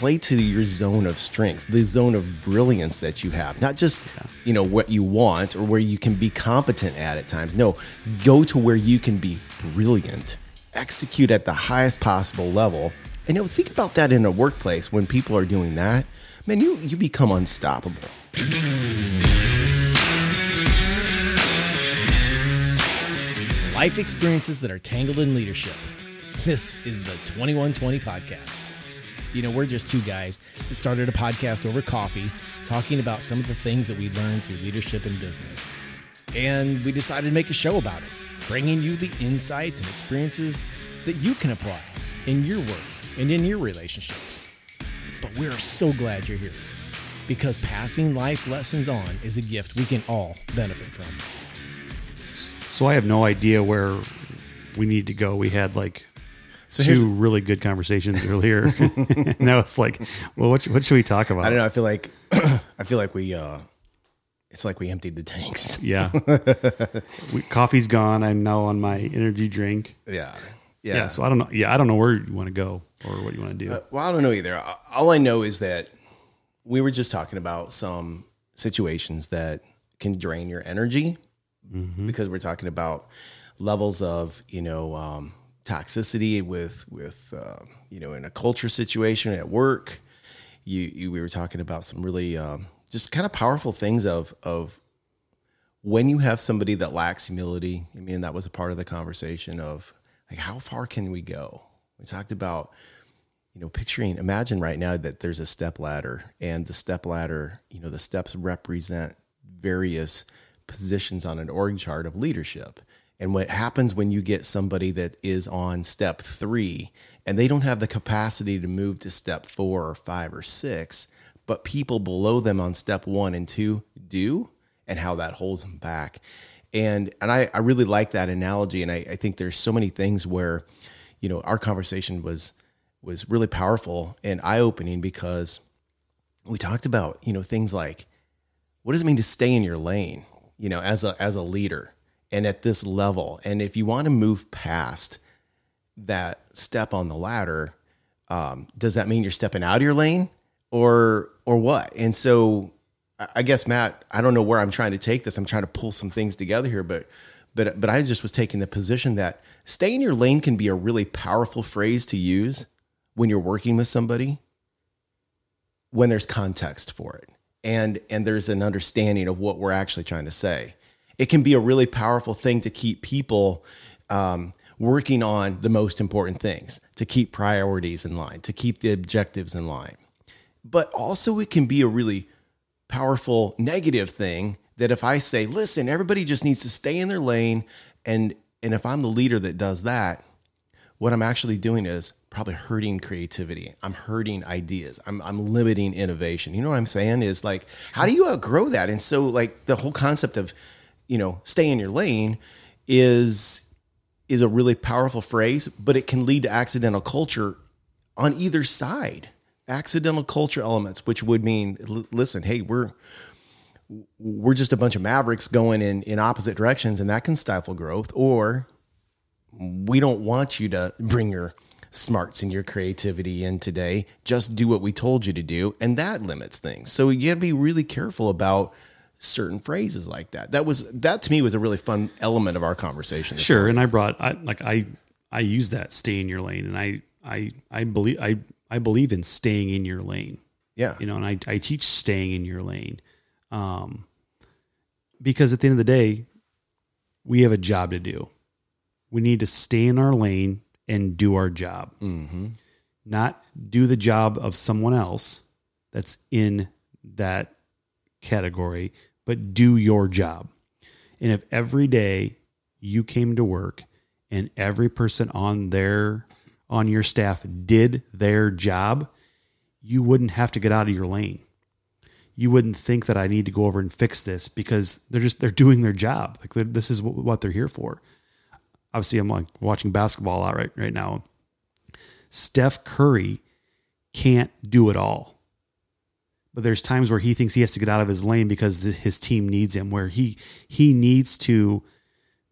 play to your zone of strengths, the zone of brilliance that you have, not just, you know, what you want or where you can be competent at at times. No, go to where you can be brilliant, execute at the highest possible level. And you know, think about that in a workplace when people are doing that, man, you you become unstoppable. Life experiences that are tangled in leadership. This is the 2120 podcast. You know, we're just two guys that started a podcast over coffee talking about some of the things that we learned through leadership and business. And we decided to make a show about it, bringing you the insights and experiences that you can apply in your work and in your relationships. But we're so glad you're here because passing life lessons on is a gift we can all benefit from. So I have no idea where we need to go. We had like So two really good conversations earlier. now it's like, well, what, what should we talk about? I don't know. I feel like I feel like we uh it's like we emptied the tanks. Yeah. we, coffee's gone. I'm now on my energy drink. Yeah. Yeah. So I don't know. Yeah. I don't know where you want to go or what you want to do. Uh, well, I don't know either. All I know is that we were just talking about some situations that can drain your energy because we're talking about levels of you know um, toxicity with with uh, you know in a culture situation at work. You, you we were talking about some really um, just kind of powerful things of of when you have somebody that lacks humility. I mean, that was a part of the conversation of like how far can we go? We talked about you know, picturing, imagine right now that there's a step ladder and the step ladder, you know, the steps represent various positions on an org chart of leadership. And what happens when you get somebody that is on step three and they don't have the capacity to move to step four or five or six, but people below them on step one and two do, and how that holds them back. And and I, I really like that analogy. And I, I think there's so many things where, you know, our conversation was was really powerful and eye opening because we talked about you know things like what does it mean to stay in your lane you know as a as a leader and at this level. And if you want to move past that step on the ladder um, does that mean you're stepping out of your lane or or what? And so I- guess matt i don't know where i'm trying to take this. I'm trying to pull some things together here but but but i just was taking the position that stay in your lane can be a really powerful phrase to use when you're working with somebody when there's context for it and and there's an understanding of what we're actually trying to say it can be a really powerful thing to keep people um, working on the most important things to keep priorities in line to keep the objectives in line but also it can be a really powerful negative thing that if i say listen everybody just needs to stay in their lane and and if i'm the leader that does that what I'm actually doing is probably hurting creativity. I'm hurting ideas. I'm, I'm limiting innovation. You know what I'm saying? Is like, how do you outgrow that? And so, like, the whole concept of, you know, stay in your lane is is a really powerful phrase, but it can lead to accidental culture on either side. Accidental culture elements, which would mean, l- listen, hey, we're we're just a bunch of mavericks going in in opposite directions, and that can stifle growth. Or we don't want you to bring your smarts and your creativity in today. Just do what we told you to do, and that limits things. So you got to be really careful about certain phrases like that. That was that to me was a really fun element of our conversation. Sure. And I brought, I like, I, I use that stay in your lane and I, I, I believe, I, I believe in staying in your lane, Yeah. you know, and I, I teach staying in your lane. Um, because at the end of the day, we have a job to do. We need to stay in our lane and do our job, Mm-hmm. not do the job of someone else that's in that category, but do your job. And if every day you came to work and every person on their on your staff did their job, you wouldn't have to get out of your lane. You wouldn't think that I need to go over and fix this because they're just they're doing their job. Like this is what, what they're here for. Obviously, I'm like watching basketball out right right now. Steph Curry can't do it all but there's times where he thinks he has to get out of his lane because his team needs him where he he needs to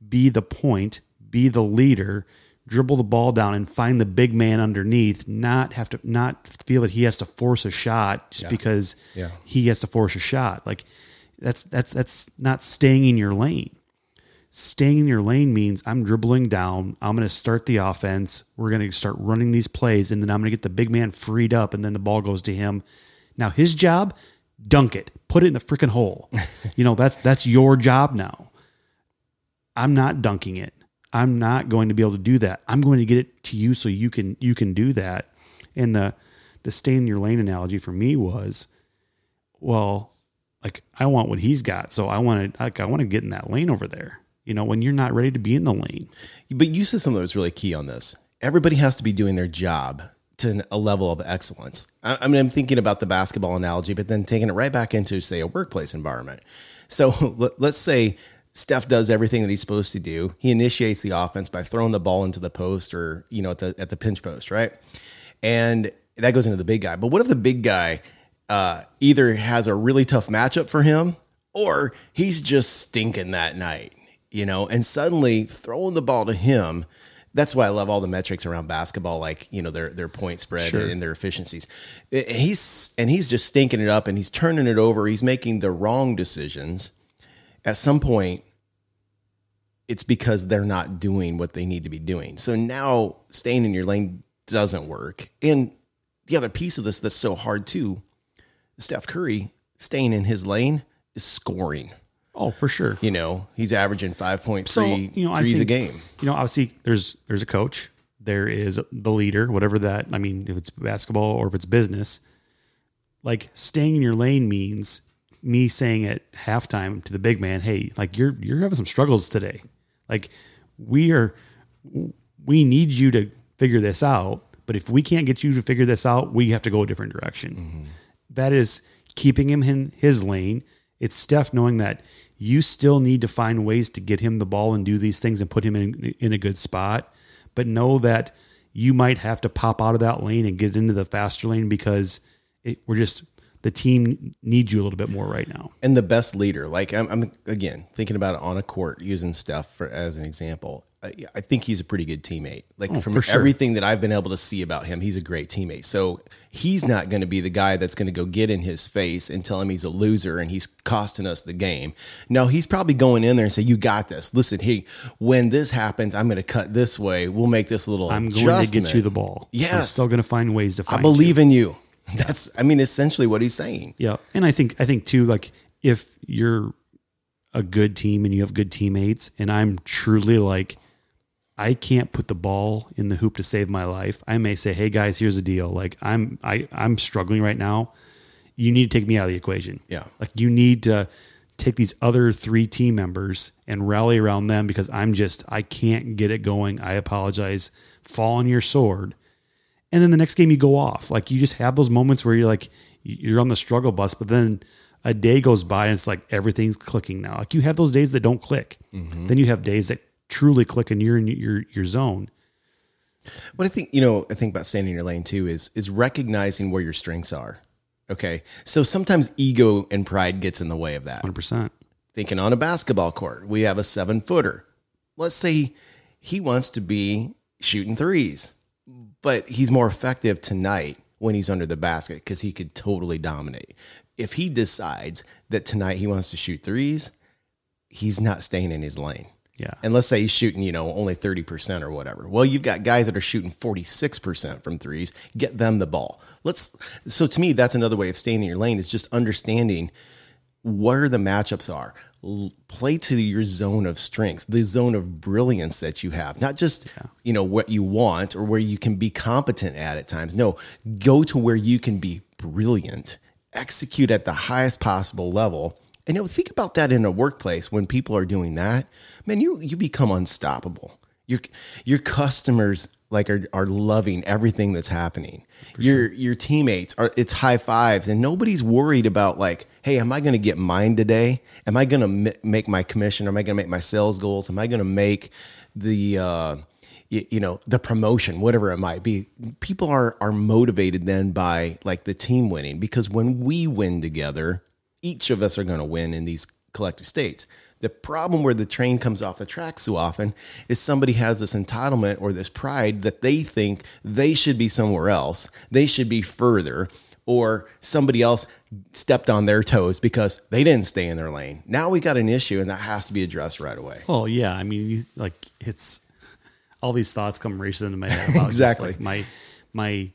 be the point be the leader dribble the ball down and find the big man underneath, not have to not feel that he has to force a shot just because Yeah. he has to force a shot. Like that's that's that's not staying in your lane. Staying in your lane means I'm dribbling down. I'm going to start the offense. We're going to start running these plays, and then I'm going to get the big man freed up, and then the ball goes to him. Now his job, dunk it, put it in the freaking hole. you know that's that's your job now. I'm not dunking it. I'm not going to be able to do that. I'm going to get it to you so you can you can do that. And the the stay in your lane analogy for me was, well, like I want what he's got, so I want to like I want to get in that lane over there. You know, when you're not ready to be in the lane. But you said something that was really key on this. Everybody has to be doing their job to a level of excellence. I, I mean, I'm thinking about the basketball analogy, but then taking it right back into, say, a workplace environment. So let, let's say Steph does everything that he's supposed to do. He initiates the offense by throwing the ball into the post or, you know, at the, at the pinch post, right? And that goes into the big guy. But what if the big guy uh, either has a really tough matchup for him or he's just stinking that night, you know, and suddenly throwing the ball to him. That's why I love all the metrics around basketball, like you know their their point spread and their efficiencies. And he's and he's just stinking it up, and he's turning it over. He's making the wrong decisions. At some point, it's because they're not doing what they need to be doing. So now staying in your lane doesn't work. And the other piece of this that's so hard too, Steph Curry staying in his lane is scoring. Oh, for sure. You know, he's averaging 5.3 So you know, threes think, a game. You know, obviously there's there's a coach, there is the leader, whatever that. I mean, if it's basketball or if it's business, like staying in your lane means me saying at halftime to the big man, "Hey, like you're you're having some struggles today. Like we are, we need you to figure this out. But if we can't get you to figure this out, we have to go a different direction." Mm-hmm. That is keeping him in his lane. It's Steph knowing that you still need to find ways to get him the ball and do these things and put him in in a good spot, but know that you might have to pop out of that lane and get into the faster lane because it, we're just the team needs you a little bit more right now. and the best leader. Like I'm, I'm again thinking about it on a court using Steph for as an example. I, I think he's a pretty good teammate. Like oh, from Oh, for sure. everything that I've been able to see about him, he's a great teammate. So he's not going to be the guy that's going to go get in his face and tell him he's a loser and he's costing us the game. No, he's probably going in there and say, "You got this. Listen, hey, when this happens, I'm going to cut this way. We'll make this little. I'm going to get you the ball. I'm Yes. still going to find ways to find. I believe in you. That's, I mean, essentially what he's saying. Yeah, and I think I think too, like if you're a good team and you have good teammates, and I'm truly like. I can't put the ball in the hoop to save my life. I may say, "Hey guys, here's the deal. Like I'm I I'm struggling right now. You need to take me out of the equation." Yeah. Like you need to take these other three team members and rally around them because I'm just I can't get it going. I apologize. Fall on your sword. And then the next game you go off. Like you just have those moments where you're like you're on the struggle bus, but then a day goes by and it's like everything's clicking now. Like you have those days that don't click. Mm-hmm. Then you have days that truly click and you're in your your zone. What I think, you know, I think about staying in your lane too is is recognizing where your strengths are. Okay. So sometimes ego and pride gets in the way of that. 100%. Thinking on a basketball court, we have a seven footer. Let's say he wants to be shooting threes, but he's more effective tonight when he's under the basket because he could totally dominate. If he decides that tonight he wants to shoot threes, he's not staying in his lane. Yeah. And let's say he's shooting, you know, only 30% or whatever. Well, you've got guys that are shooting 46% from threes. Get them the ball. Let's so to me, that's another way of staying in your lane is just understanding where the matchups are. Play to your zone of strengths, the zone of brilliance that you have. Not just, you know, what you want or where you can be competent at at times. No, go to where you can be brilliant, execute at the highest possible level. And you know, think about that in a workplace when people are doing that, man, you you become unstoppable. Your your customers like are, are loving everything that's happening. Your your teammates are it's high fives and nobody's worried about like, hey, am I going to get mine today? Am I going to m- make my commission? Am I going to make my sales goals? Am I going to make the uh, you know the promotion whatever it might be people are are motivated then by like the team winning because when we win together each of us are going to win in these collective states. The problem where the train comes off the track so often is somebody has this entitlement or this pride that they think they should be somewhere else. They should be further or somebody else stepped on their toes because they didn't stay in their lane. Now we got an issue and that has to be addressed right away. Well, yeah. I mean, you, like it's all these thoughts come racing into my head about Exactly. just like my my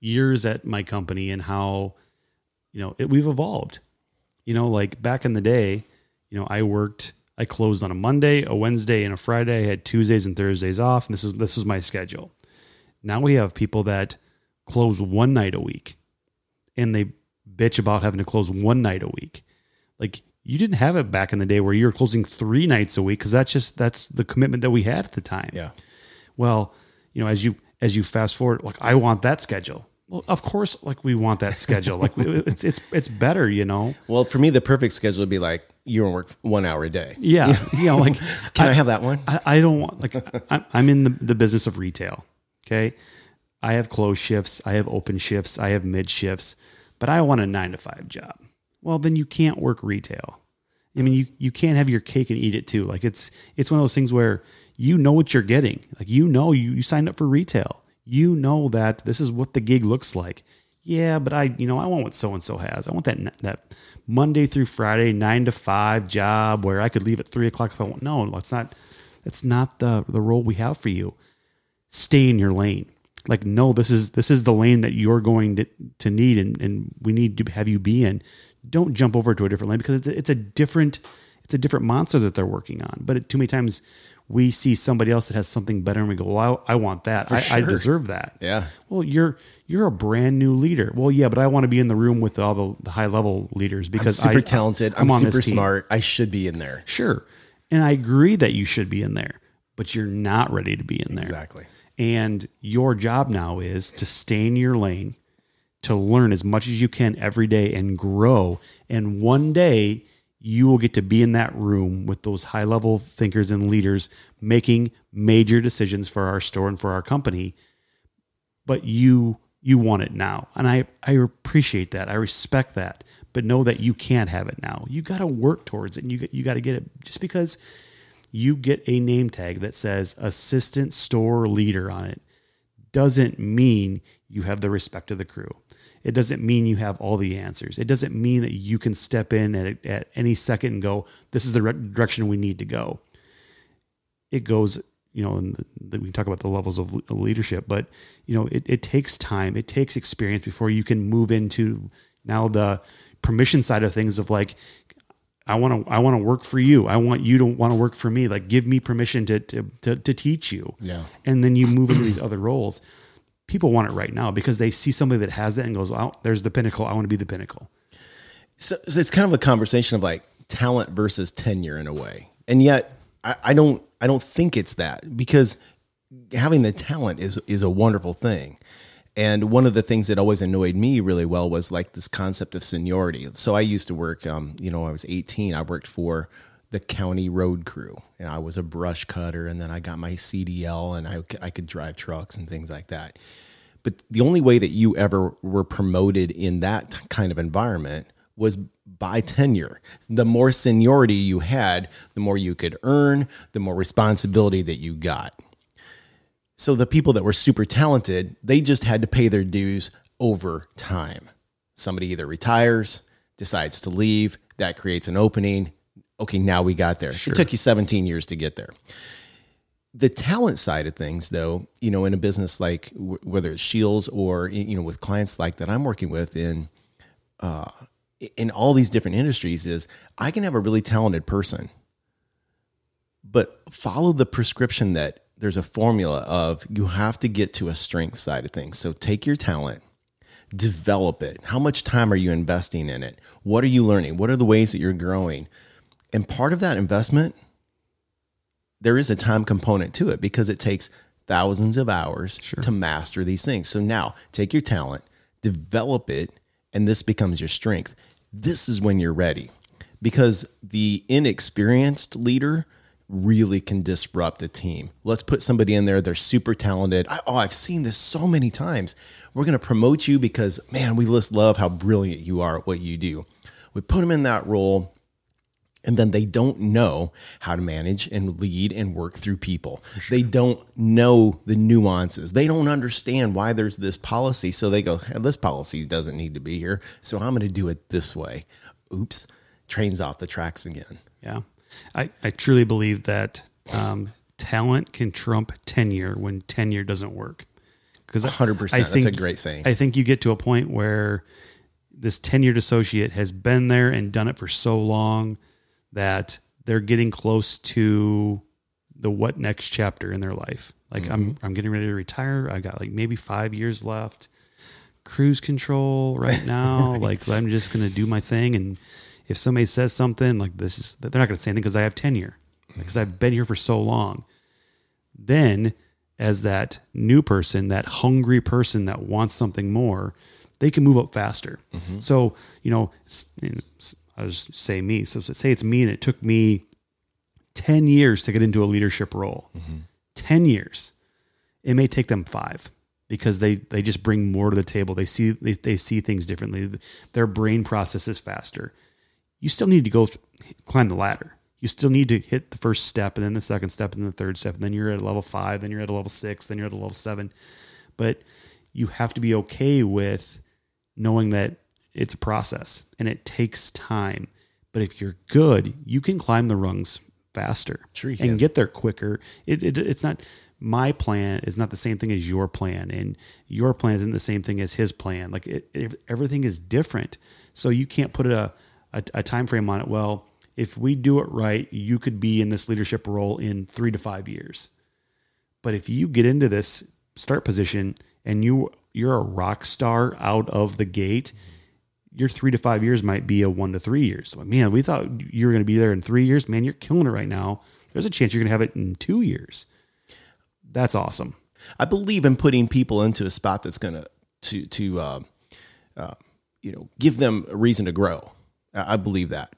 years at my company and how you know it, we've evolved. You know, like back in the day, you know, I worked. I closed on a Monday, a Wednesday, and a Friday. I had Tuesdays and Thursdays off, and this is this was my schedule. Now we have people that close one night a week, and they bitch about having to close one night a week. Like you didn't have it back in the day where you were closing three nights a week because that's just that's the commitment that we had at the time. Yeah. Well, you know, as you as you fast forward, like I want that schedule. Well, of course, like we want that schedule. like it's it's it's better, you know. Well, for me, the perfect schedule would be like gonna work one hour a day. Yeah, you know, like Can I, have that one? I, I don't want like I, I'm in the, the business of retail. Okay, I have closed shifts, I have open shifts, I have mid shifts, but I want a nine to five job. Well, then you can't work retail. I mean, you you can't have your cake and eat it too. Like it's it's one of those things where you know what you're getting. Like you know you you signed up for retail. You know that this is what the gig looks like. Yeah, but I you know I want what so and so has. I want that that Monday through Friday nine to five job where I could leave at three o'clock if I want. No, that's not that's not the the role we have for you. Stay in your lane. Like no, this is this is the lane that you're going to, to need and, and we need to have you be in. Don't jump over to a different lane because it's a, it's a different it's a different monster that they're working on. But it, too many times we see somebody else that has something better and we go, well, I, I want that. I, I deserve that. Yeah. Well, you're you're a brand new leader. Well, yeah, but I want to be in the room with all the, the high level leaders because I'm super I, talented. I'm, this super smart. I should be in there. Sure. And I agree that you should be in there, but you're not ready to be in there. Exactly. And your job now is to stay in your lane, to learn as much as you can every day and grow. And one day you will get to be in that room with those high level thinkers and leaders making major decisions for our store and for our company. But you you want it now. And I, I appreciate that. I respect that. But know that you can't have it now. You got to work towards it and you, you got to get it just because you get a name tag that says assistant store leader on it doesn't mean you have the respect of the crew. It doesn't mean you have all the answers. It doesn't mean that you can step in at, at any second and go, this is the re- direction we need to go. It goes, you know, and we can talk about the levels of leadership, but, you know, it, it takes time, it takes experience before you can move into now the permission side of things of like, I want to I want to work for you. I want you to want to work for me. Like give me permission to to to, to teach you. Yeah. And then you move into these other roles. People want it right now because they see somebody that has it and goes, "Well, there's the pinnacle. I want to be the pinnacle." So, so it's kind of a conversation of like talent versus tenure in a way, and yet I, I don't I don't think it's that because having the talent is is a wonderful thing. And one of the things that always annoyed me really well was like this concept of seniority. So I used to work, um, you know, I was 18, I worked for the county road crew and I was a brush cutter and then I got my CDL and I, I could drive trucks and things like that. But the only way that you ever were promoted in that kind of environment was by tenure. The more seniority you had, the more you could earn, the more responsibility that you got. So the people that were super talented, they just had to pay their dues over time. Somebody either retires, decides to leave, that creates an opening. Okay, now we got there. It took you 17 years to get there. The talent side of things, though, you know, in a business like w- whether it's Shields or you know with clients like that I'm working with in uh, in all these different industries, is I can have a really talented person, but follow the prescription that there's a formula of you have to get to a strength side of things. So take your talent, develop it. How much time are you investing in it? What are you learning? What are the ways that you're growing? And part of that investment, there is a time component to it because it takes thousands of hours to master these things. So now take your talent, develop it, and this becomes your strength. This is when you're ready because the inexperienced leader really can disrupt a team. Let's put somebody in there, they're super talented. I, oh, I've seen this so many times. We're going to promote you because, man, we just love how brilliant you are at what you do. We put them in that role and then they don't know how to manage and lead and work through people. They don't know the nuances. They don't understand why there's this policy. So they go, hey, this policy doesn't need to be here. So I'm going to do it this way. Oops, trains off the tracks again. Yeah. I, I truly believe that um, talent can trump tenure when tenure doesn't work. Because 100%. That's a great saying. I think you get to a point where this tenured associate has been there and done it for so long that they're getting close to the what next chapter in their life. Like Mm-hmm. I'm I'm getting ready to retire. I got like maybe 5 years left. Cruise control right now. Like I'm just going to do my thing and if somebody says something like this is they're not going to say anything because I have tenure. Mm-hmm. Because I've been here for so long. Then as that new person, that hungry person that wants something more, they can move up faster. Mm-hmm. So, you know, s- you know, s- I'll just say me. So say it's me and it took me 10 years to get into a leadership role. Mm-hmm. 10 years. It may take them five because they, they just bring more to the table. They see, they, they see things differently. Their brain processes faster. You still need to go th- climb the ladder. You still need to hit the first step and then the second step and then the third step. And then you're at a level five, then you're at a level six, then you're at a level seven. But you have to be okay with knowing that it's a process and it takes time. But if you're good, you can climb the rungs faster Sure and get there quicker. It, it, it's not my plan is not the same thing as your plan, and your plan isn't the same thing as his plan. Like it, it, everything is different, so you can't put a, a a time frame on it. Well, if we do it right, you could be in this leadership role in three to five years. But if you get into this start position and you you're a rock star out of the gate, your three to five years might be a one to three years. Like, man, we thought you were going to be there in three years. Man, you're killing it right now. There's a chance you're going to have it in two years. That's awesome. I believe in putting people into a spot that's going to to to uh, uh, you know give them a reason to grow. I believe that.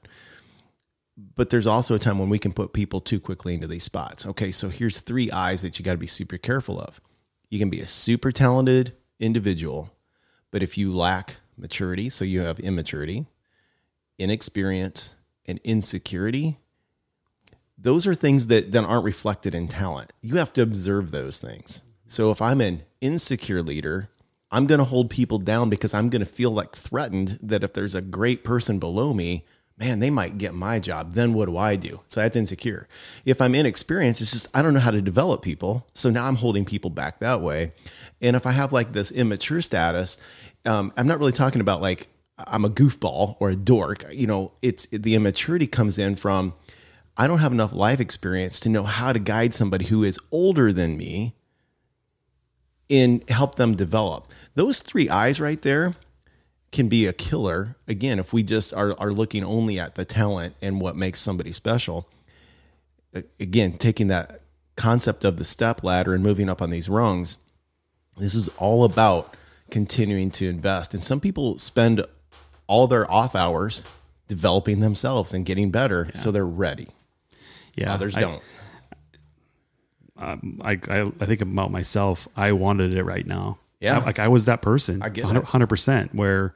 But there's also a time when we can put people too quickly into these spots. Okay, so here's three eyes that you got to be super careful of. You can be a super talented individual, but if you lack maturity, so you have immaturity, inexperience, and insecurity, those are things that then aren't reflected in talent. You have to observe those things. So if I'm an insecure leader, I'm going to hold people down because I'm going to feel like threatened that if there's a great person below me, man, they might get my job. Then what do I do? So that's insecure. If I'm inexperienced, it's just I don't know how to develop people. So now I'm holding people back that way. And if I have like this immature status, um, I'm not really talking about like I'm a goofball or a dork. You know, it's the immaturity comes in from I don't have enough life experience to know how to guide somebody who is older than me and help them develop. Those three eyes right there can be a killer. Again, if we just are, are looking only at the talent and what makes somebody special. Again, taking that concept of the step ladder and moving up on these rungs, this is all about continuing to invest. And some people spend all their off hours developing themselves and getting better so they're ready. Yeah, Others don't. I- don't. I, I I think about myself. I wanted it right now. Yeah. I- like I was that person. I get hundred percent. Where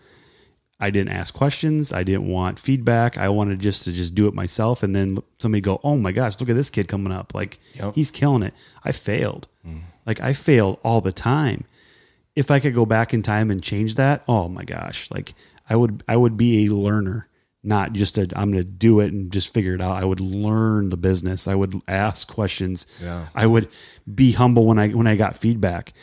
I didn't ask questions. I didn't want feedback. I wanted just to just do it myself. And then somebody go, "Oh my gosh, look at this kid coming up! Like Yep. he's killing it." I failed. Mm. Like I failed all the time. If I could go back in time and change that, oh my gosh! Like I would I would be a learner. Not just a, I'm going to do it and just figure it out. I would learn the business. I would ask questions. Yeah. I would be humble when I when I got feedback.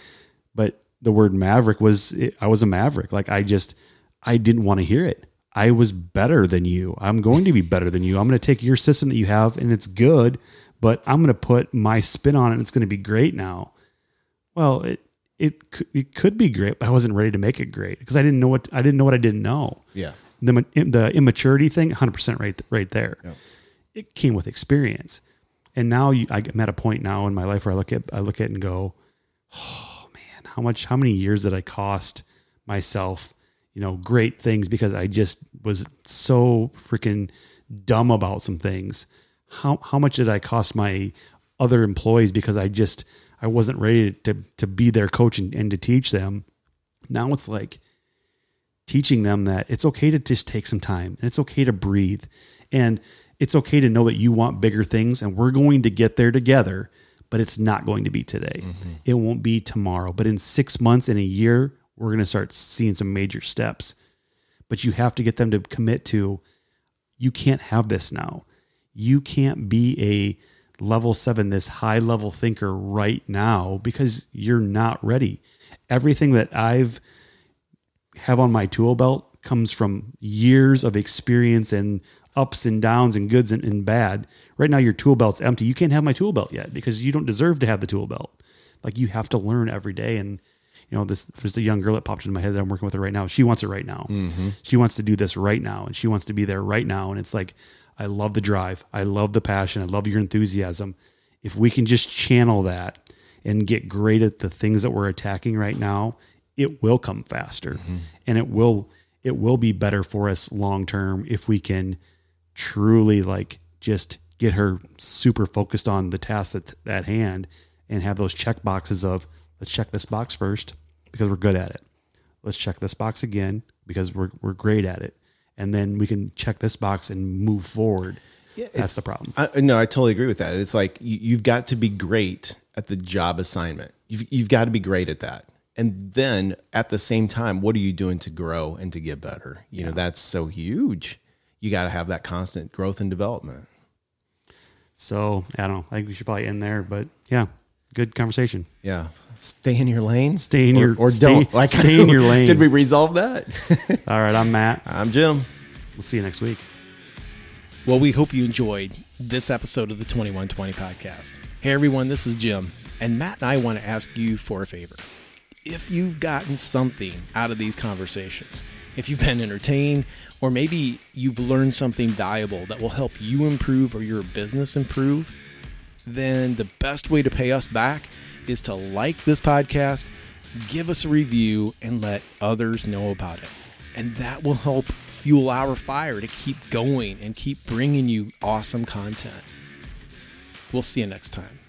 But the word maverick was I was a maverick. Like I just I didn't want to hear it. I was better than you. I'm going to be better than you. I'm going to take your system that you have and it's good, but I'm going to put my spin on it and it's going to be great now. Well, it it could, it could be great, but I wasn't ready to make it great because I didn't know what I didn't know what I didn't know Yeah. The the immaturity thing 100% right right there. It came with experience. And now you, i'm at a point now in my life where i look at i look at it and go oh man how much how many years did i cost myself you know great things because i just was so freaking dumb about some things. How how much did i cost my other employees because i just i wasn't ready to to be their coach and, and to teach them? Now it's like teaching them that it's okay to just take some time and it's okay to breathe. And it's okay to know that you want bigger things and we're going to get there together, but it's not going to be today. Mm-hmm. It won't be tomorrow. But in six months, in a year, we're going to start seeing some major steps. But you have to get them to commit to you can't have this now. You can't be a level seven, this high level thinker right now because you're not ready. Everything that I've have on my tool belt comes from years of experience and ups and downs and goods and, and bad. Right now, your tool belt's empty. You can't have my tool belt yet because you don't deserve to have the tool belt. Like you have to learn every day. And you know, this there's a young girl that popped into my head that I'm working with her right now. She wants it right now. Mm-hmm. She wants to do this right now, and she wants to be there right now. And it's like, I love the drive. I love the passion. I love your enthusiasm. If we can just channel that and get great at the things that we're attacking right now, it will come faster mm-hmm. and it will it will be better for us long term if we can truly like just get her super focused on the task that's at hand and have those check boxes of let's check this box first because we're good at it. Let's check this box again because we're we're great at it. And then we can check this box and move forward. yeah, That's the problem. I, no, I totally agree with that. It's like you, you've got to be great at the job assignment. You've, you've got to be great at that. And then at the same time, what are you doing to grow and to get better? You know, that's so huge. You got to have that constant growth and development. So I don't know. I think we should probably end there. But yeah, good conversation. Yeah. Stay in your lane. Stay in or, your- or stay- don't. Like stay in your lane. Did we resolve that? All right, I'm Matt. I'm Jim. We'll see you next week. Well, we hope you enjoyed this episode of the 2120 podcast. Hey, everyone, this is Jim, and Matt and I want to ask you for a favor. If you've gotten something out of these conversations, if you've been entertained, or maybe you've learned something valuable that will help you improve or your business improve, then the best way to pay us back is to like this podcast, give us a review, and let others know about it. And that will help fuel our fire to keep going and keep bringing you awesome content. We'll see you next time.